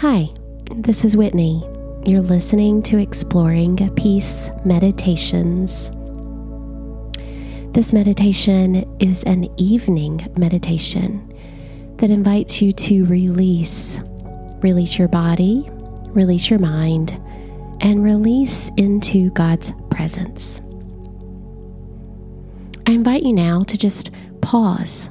Hi, this is Whitney. You're listening to Exploring Peace Meditations. This meditation is an evening meditation that invites you to release. Release your body, release your mind, and release into God's presence. I invite you now to just pause.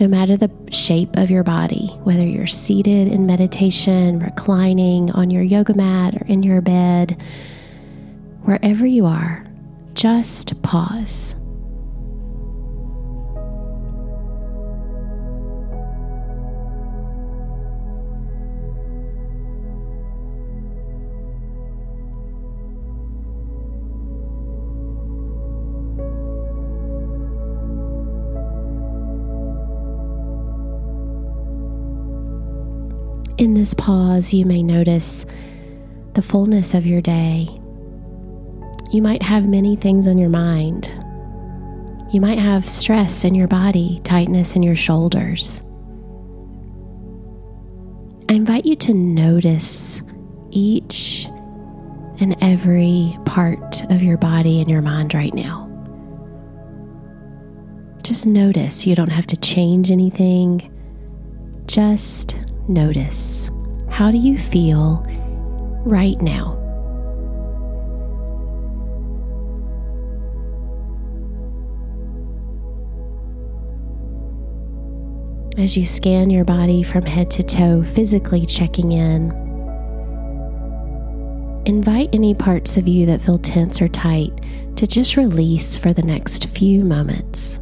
No matter the shape of your body, whether you're seated in meditation, reclining on your yoga mat, or in your bed, wherever you are, just pause. In this pause, you may notice the fullness of your day. You might have many things on your mind. You might have stress in your body, tightness in your shoulders. I invite you to notice each and every part of your body and your mind right now. Just notice. You don't have to change anything. Just notice how do you feel right now? As you scan your body from head to toe, physically checking in, invite any parts of you that feel tense or tight to just release for the next few moments.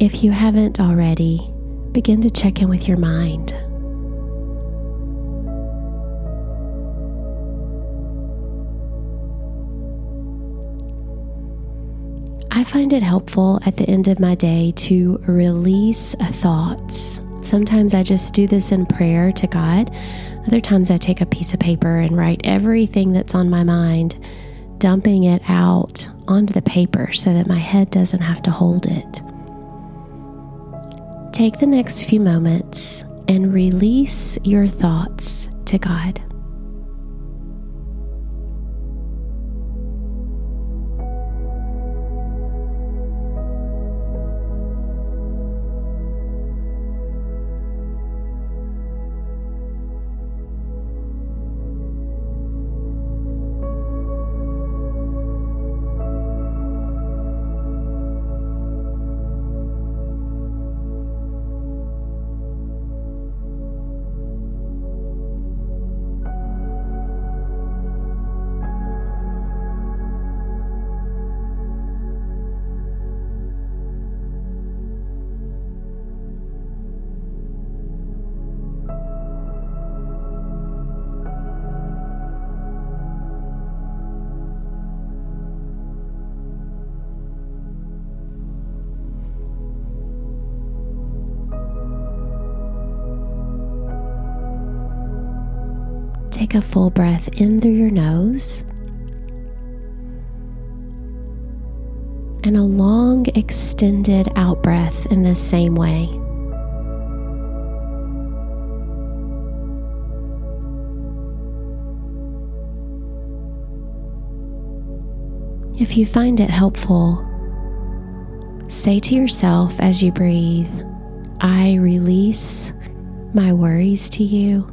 If you haven't already, begin to check in with your mind. I find it helpful at the end of my day to release thoughts. Sometimes I just do this in prayer to God. Other times I take a piece of paper and write everything that's on my mind, dumping it out onto the paper so that my head doesn't have to hold it take the next few moments and release your thoughts to God. Take a full breath in through your nose and a long extended out breath in the same way. If you find it helpful, say to yourself as you breathe, I release my worries to you.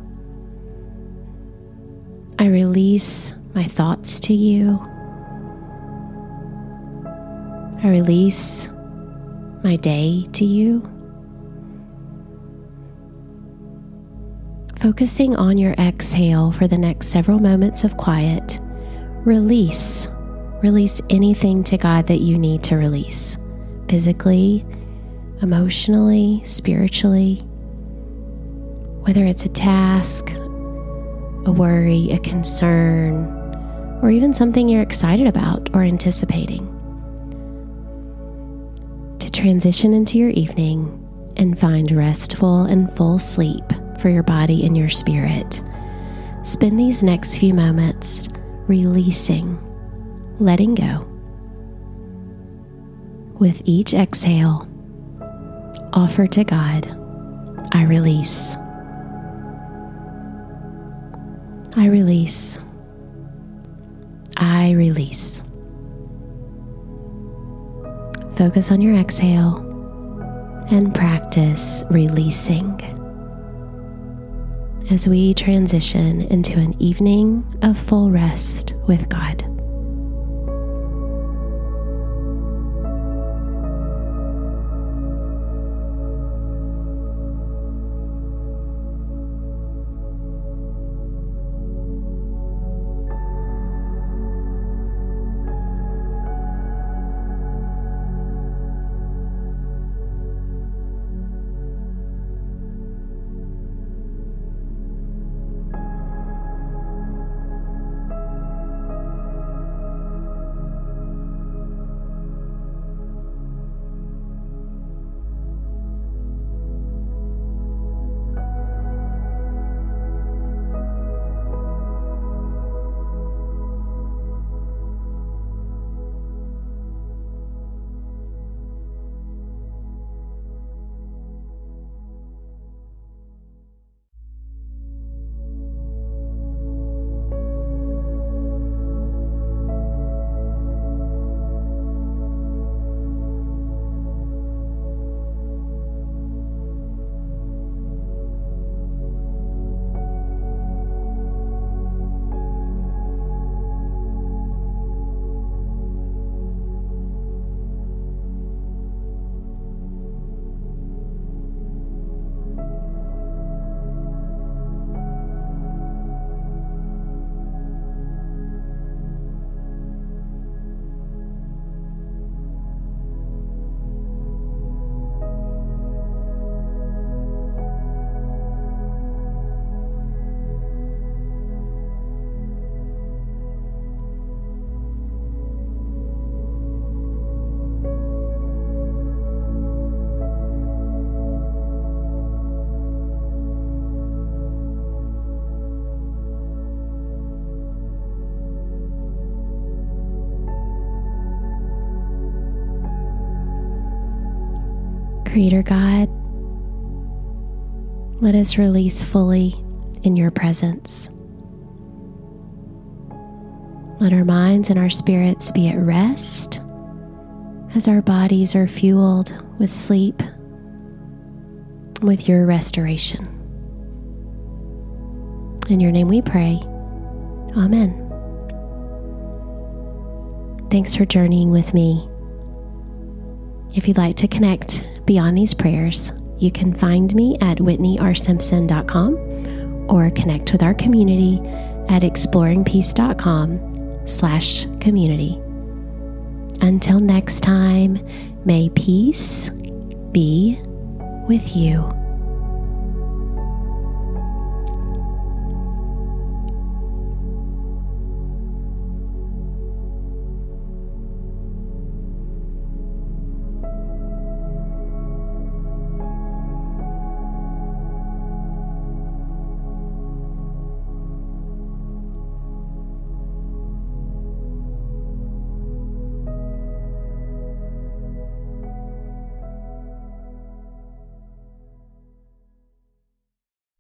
I release my thoughts to you. I release my day to you. Focusing on your exhale for the next several moments of quiet, release. Release anything to God that you need to release physically, emotionally, spiritually, whether it's a task, a worry, a concern, or even something you're excited about or anticipating. To transition into your evening and find restful and full sleep for your body and your spirit, spend these next few moments releasing, letting go. With each exhale, offer to God, I release. I release. I release. Focus on your exhale and practice releasing as we transition into an evening of full rest with God. Creator God, let us release fully in your presence. Let our minds and our spirits be at rest as our bodies are fueled with sleep, with your restoration. In your name we pray. Amen. Thanks for journeying with me. If you'd like to connect Beyond these prayers, you can find me at whitneyrsimpson.com or connect with our community at exploringpeace.com slash community. Until next time, may peace be with you.